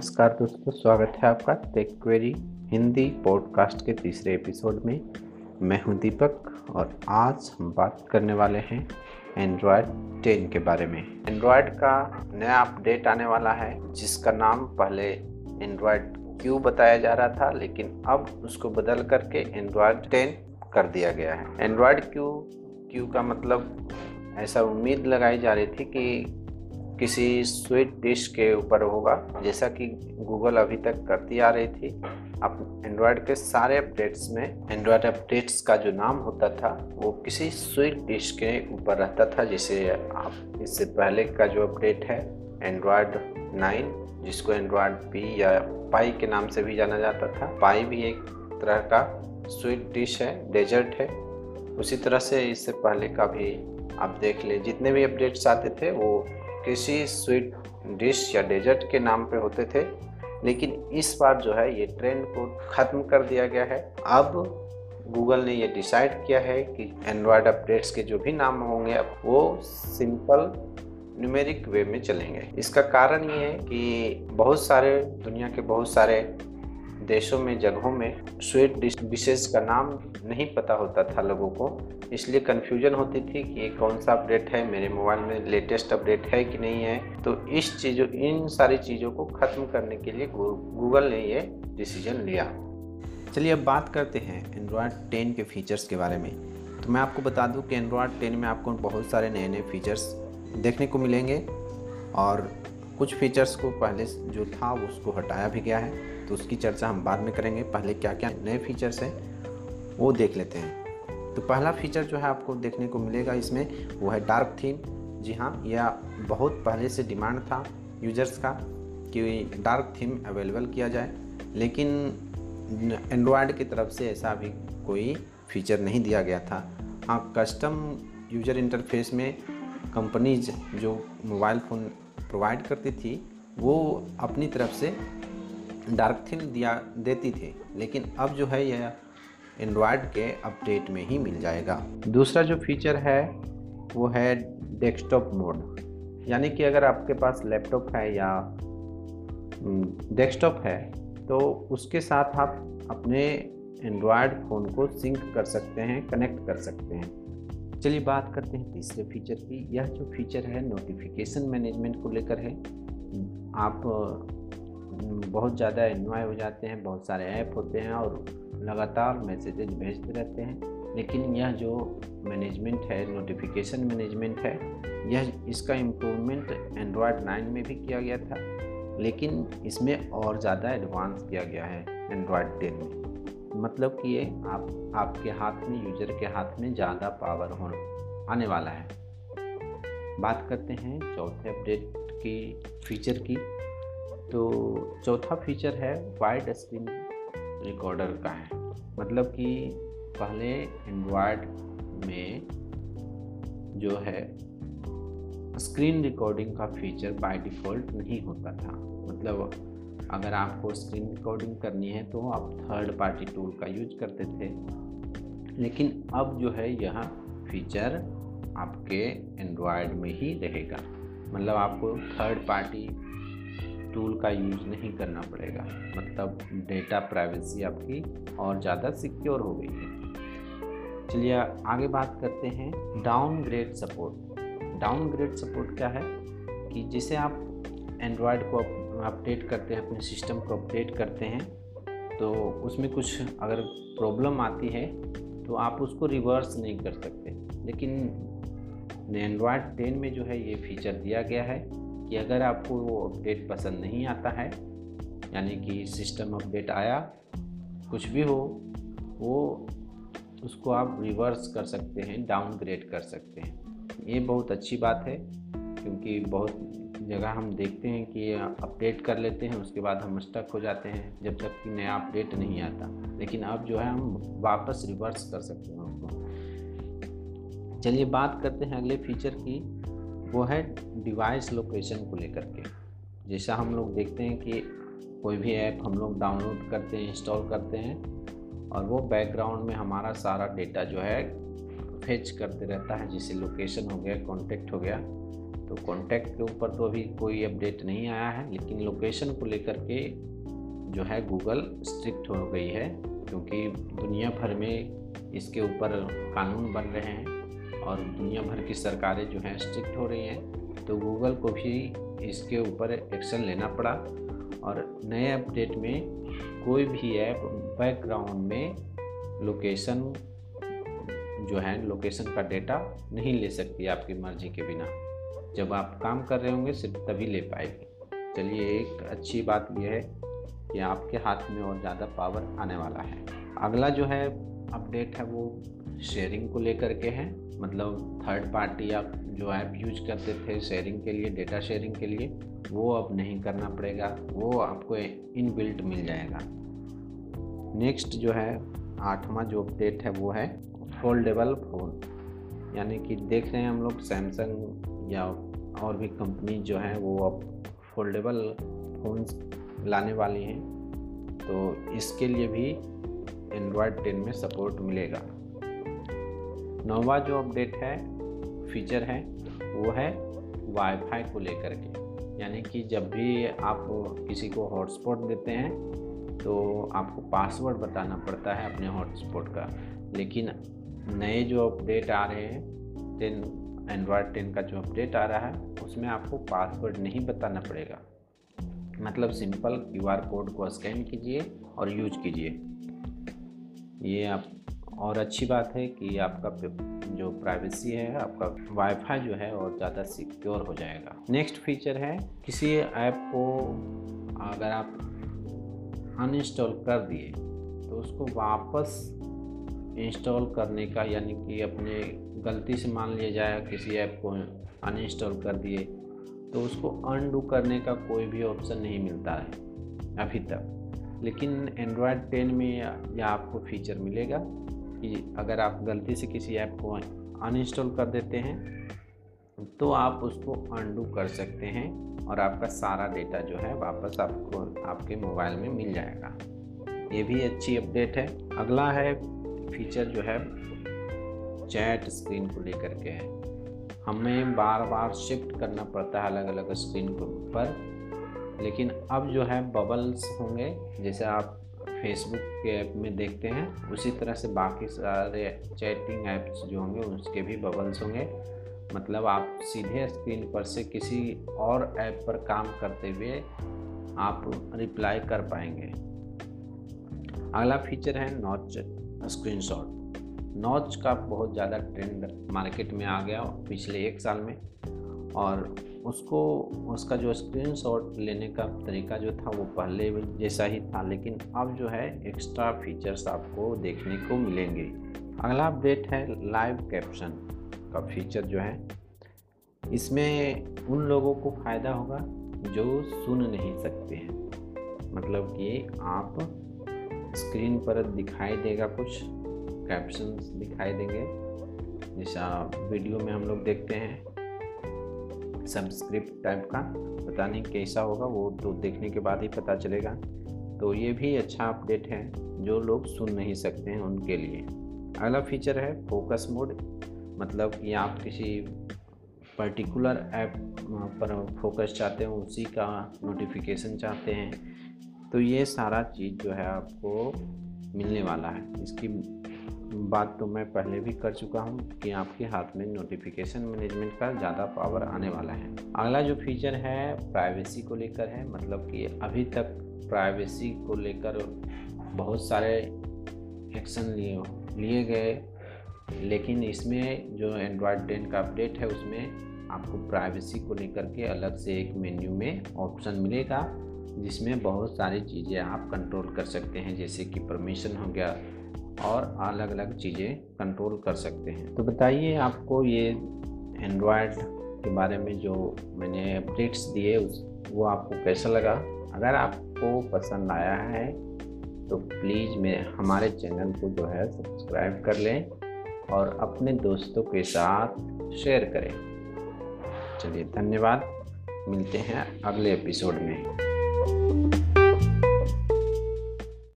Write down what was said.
नमस्कार दोस्तों, स्वागत है आपका टेक क्वेरी हिंदी पॉडकास्ट के तीसरे एपिसोड में। मैं हूँ दीपक और आज हम बात करने वाले हैं एंड्रॉयड 10 के बारे में। एंड्रॉयड का नया अपडेट आने वाला है, जिसका नाम पहले एंड्रॉयड क्यू बताया जा रहा था, लेकिन अब उसको बदल करके एंड्रॉयड 10 कर दिया गया है। एंड्रॉयड क्यू क्यू का मतलब ऐसा उम्मीद लगाई जा रही थी कि किसी स्वीट डिश के ऊपर होगा। जैसा कि गूगल अभी तक करती आ रही थी अब एंड्रॉयड के सारे अपडेट्स में एंड्रॉयड अपडेट्स का जो नाम होता था, वो किसी स्वीट डिश के ऊपर रहता था। जैसे आप, इससे पहले का जो अपडेट है एंड्रॉयड 9 जिसको एंड्रॉयड पी या पाई के नाम से भी जाना जाता था। पाई भी एक तरह का स्वीट डिश है डेजर्ट है। उसी तरह से इससे पहले का भी आप देख लें। जितने भी अपडेट्स आते थे, वो किसी स्वीट डिश या डेजर्ट के नाम पे होते थे, लेकिन इस बार जो है ये ट्रेंड को ख़त्म कर दिया गया है। अब गूगल ने ये डिसाइड किया है कि एंड्रॉयड अपडेट्स के जो भी नाम होंगे, अब वो सिंपल, न्यूमेरिक वे में चलेंगे। इसका कारण ये है कि बहुत सारे, दुनिया के बहुत सारे देशों में, जगहों में स्वीट डिशेज का नाम नहीं पता होता था लोगों को। इसलिए कन्फ्यूज़न होती थी कि ये कौन सा अपडेट है, मेरे मोबाइल में लेटेस्ट अपडेट है कि नहीं है। तो इस चीज़ों, इन सारी चीज़ों को ख़त्म करने के लिए गूगल ने ये डिसीज़न लिया। चलिए अब बात करते हैं एंड्रॉयड टेन के फीचर्स के बारे में। तो मैं आपको बता दूँ कि एंड्रॉयड टेन में आपको बहुत सारे नए नए फीचर्स देखने को मिलेंगे और कुछ फीचर्स को पहले जो था उसको हटाया भी गया है। तो उसकी चर्चा हम बाद में करेंगे। पहले क्या क्या नए फीचर्स हैं, वो देख लेते हैं। तो पहला फीचर जो है आपको देखने को मिलेगा इसमें, वो है डार्क थीम जी हाँ यह बहुत पहले से डिमांड था यूज़र्स का कि डार्क थीम अवेलेबल किया जाए। लेकिन एंड्रॉयड की तरफ़ से ऐसा अभी कोई फीचर नहीं दिया गया था। हाँ कस्टम यूज़र इंटरफेस में कंपनीज़ जो मोबाइल फ़ोन प्रोवाइड करती थी, वो अपनी तरफ़ से डार्क थीम दिया देती थी लेकिन अब जो है यह एंड्रॉयड के अपडेट में ही मिल जाएगा। दूसरा जो फीचर है वो है डेस्कटॉप मोड यानी कि अगर आपके पास लैपटॉप है या डेस्कटॉप हम्म, है तो उसके साथ आप अपने एंड्रॉयड फ़ोन को सिंक कर सकते हैं कनेक्ट कर सकते हैं। चलिए बात करते हैं तीसरे फीचर की। यह जो फीचर है नोटिफिकेशन मैनेजमेंट को लेकर है। आप बहुत ज़्यादा इन्वाय हो जाते हैं, बहुत सारे ऐप होते हैं और लगातार मैसेजेज भेजते रहते हैं। लेकिन यह जो मैनेजमेंट है नोटिफिकेशन मैनेजमेंट है, यह इसका इम्प्रूवमेंट एंड्रॉयड नाइन में भी किया गया था। लेकिन इसमें और ज़्यादा एडवांस किया गया है एंड्रॉयड टेन में। मतलब कि ये आप, आपके हाथ में यूज़र के हाथ में ज़्यादा पावर हो आने वाला है। बात करते हैं चौथे अपडेट की फीचर की। तो चौथा फीचर है वाइड स्क्रीन रिकॉर्डर का है। मतलब कि पहले एंड्रॉयड में जो है स्क्रीन रिकॉर्डिंग का फीचर बाय डिफ़ॉल्ट नहीं होता था। मतलब अगर आपको स्क्रीन रिकॉर्डिंग करनी है तो आप थर्ड पार्टी टूल का यूज़ करते थे। लेकिन अब जो है, यह फीचर आपके एंड्रॉयड में ही रहेगा। मतलब आपको थर्ड पार्टी टूल का यूज़ नहीं करना पड़ेगा। मतलब डेटा प्राइवेसी आपकी और ज़्यादा सिक्योर हो गई है। चलिए आगे बात करते हैं डाउनग्रेड सपोर्ट डाउनग्रेड सपोर्ट क्या है? कि जिसे आप एंड्रॉयड को अपडेट करते हैं, अपने सिस्टम को अपडेट करते हैं तो उसमें कुछ अगर प्रॉब्लम आती है तो आप उसको रिवर्स नहीं कर सकते। लेकिन एंड्रॉयड 10 में जो है ये फीचर दिया गया है। कि अगर आपको वो अपडेट पसंद नहीं आता है, यानी कि सिस्टम अपडेट आया, कुछ भी हो, वो उसको आप रिवर्स कर सकते हैं डाउनग्रेड कर सकते हैं। ये बहुत अच्छी बात है, क्योंकि बहुत जगह हम देखते हैं कि अपडेट कर लेते हैं, उसके बाद हम स्टक हो जाते हैं, जब तक कि नया अपडेट नहीं आता। लेकिन अब जो है, हम वापस रिवर्स कर सकते हैं उसको। चलिए बात करते हैं अगले फीचर की। वो है डिवाइस लोकेशन को लेकर के। जैसा हम लोग देखते हैं कि कोई भी ऐप हम लोग डाउनलोड करते हैं इंस्टॉल करते हैं और वो बैकग्राउंड में हमारा सारा डेटा जो है फेच करते रहता है। जैसे लोकेशन हो गया कॉन्टेक्ट हो गया तो कॉन्टैक्ट के ऊपर तो अभी कोई अपडेट नहीं आया है, लेकिन लोकेशन को लेकर के जो है गूगल स्ट्रिक्ट हो गई है, क्योंकि दुनिया भर में इसके ऊपर कानून बन रहे हैं। और दुनिया भर की सरकारें जो हैं स्ट्रिक्ट हो रही हैं तो गूगल को भी इसके ऊपर एक्शन लेना पड़ा। और नए अपडेट में कोई भी ऐप बैकग्राउंड में लोकेशन, जो है लोकेशन का डेटा नहीं ले सकती आपकी मर्ज़ी के बिना। जब आप काम कर रहे होंगे, सिर्फ़ तभी ले पाएगी। चलिए, एक अच्छी बात यह है कि आपके हाथ में और ज़्यादा पावर आने वाला है। अगला जो है अपडेट है वो शेयरिंग को लेकर के हैं। मतलब थर्ड पार्टी आप जो ऐप यूज़ करते थे शेयरिंग के लिए डेटा शेयरिंग के लिए, वो अब नहीं करना पड़ेगा। वो आपको इन बिल्ट मिल जाएगा। नेक्स्ट जो है, आठवां जो अपडेट है वो है फोल्डेबल फ़ोन यानी कि देख रहे हैं हम लोग सैमसंग या और भी कंपनी जो है, वो अब फोल्डेबल फ़ोन लाने वाली हैं। तो इसके लिए भी एंड्रॉयड टेन में सपोर्ट मिलेगा। नौवा जो अपडेट है फीचर है, वो है वाईफाई को लेकर के। यानी कि जब भी आप किसी को हॉटस्पॉट देते हैं तो आपको पासवर्ड बताना पड़ता है अपने हॉटस्पॉट का। लेकिन नए जो अपडेट आ रहे हैं टेन एंड्रॉयड टेन का जो अपडेट आ रहा है, उसमें आपको पासवर्ड नहीं बताना पड़ेगा। मतलब सिंपल क्यू आर कोड को स्कैन कीजिए और यूज़ कीजिए। ये आप और अच्छी बात है कि आपका जो प्राइवेसी है, आपका वाईफाई जो है और ज़्यादा सिक्योर हो जाएगा। नेक्स्ट फीचर है, किसी ऐप को अगर आप अनइंस्टॉल कर दिए तो उसको वापस इंस्टॉल करने का, यानी कि अपने गलती से मान लिया जाए, किसी ऐप को अनइंस्टॉल कर दिए तो उसको अनडू करने का कोई भी ऑप्शन नहीं मिलता है, अभी तक। लेकिन एंड्रॉयड टेन में यह आपको फीचर मिलेगा। कि अगर आप गलती से किसी ऐप को अनइंस्टॉल कर देते हैं तो आप उसको अनडू कर सकते हैं और आपका सारा डेटा जो है वापस आपको, आपके मोबाइल में मिल जाएगा। ये भी अच्छी अपडेट है। अगला है फीचर जो है चैट स्क्रीन को लेकर के। है हमें बार बार शिफ्ट करना पड़ता है अलग अलग स्क्रीन पर, लेकिन अब जो है बबल्स होंगे, जैसे आप फेसबुक के ऐप में देखते हैं। उसी तरह से बाकी सारे चैटिंग ऐप्स जो होंगे, उसके भी बबल्स होंगे। मतलब आप सीधे स्क्रीन पर से किसी और ऐप पर काम करते हुए आप रिप्लाई कर पाएँगे। अगला फीचर है नॉच स्क्रीनशॉट नॉच का बहुत ज़्यादा ट्रेंड मार्केट में आ गया पिछले एक साल में। और उसको, उसका जो स्क्रीन शॉट लेने का तरीका जो था वो पहले जैसा ही था, लेकिन अब जो है एक्स्ट्रा फीचर्स आपको देखने को मिलेंगे। अगला अपडेट है लाइव कैप्शन का फीचर जो है। इसमें उन लोगों को फ़ायदा होगा जो सुन नहीं सकते हैं। मतलब कि आप स्क्रीन पर दिखाई देगा कुछ कैप्शन दिखाई देंगे। जैसा वीडियो में हम लोग देखते हैं। सब्सक्रिप्ट टाइप का। पता नहीं कैसा होगा, वो तो देखने के बाद ही पता चलेगा। तो ये भी अच्छा अपडेट है, जो लोग सुन नहीं सकते हैं उनके लिए। अगला फीचर है फोकस मोड मतलब कि आप किसी पर्टिकुलर ऐप पर फोकस चाहते हैं, उसी का नोटिफिकेशन चाहते हैं तो ये सारा चीज़ जो है आपको मिलने वाला है। इसकी बात तो मैं पहले भी कर चुका हूँ कि आपके हाथ में नोटिफिकेशन मैनेजमेंट का ज़्यादा पावर आने वाला है। अगला जो फीचर है प्राइवेसी को लेकर है मतलब कि अभी तक प्राइवेसी को लेकर बहुत सारे एक्शन लिए लिए गए, लेकिन इसमें जो एंड्रॉयड टेन का अपडेट है, उसमें आपको प्राइवेसी को लेकर के अलग से एक मेन्यू में ऑप्शन मिलेगा, जिसमें बहुत सारी चीज़ें आप कंट्रोल कर सकते हैं, जैसे कि परमिशन हो गया और अलग अलग चीज़ें कंट्रोल कर सकते हैं। तो बताइए आपको ये एंड्रॉयड के बारे में जो मैंने अपडेट्स दिए, उस, वो आपको कैसा लगा? अगर आपको पसंद आया है तो प्लीज़ मैं हमारे चैनल को जो है सब्सक्राइब कर लें और अपने दोस्तों के साथ शेयर करें। चलिए, धन्यवाद। मिलते हैं अगले एपिसोड में।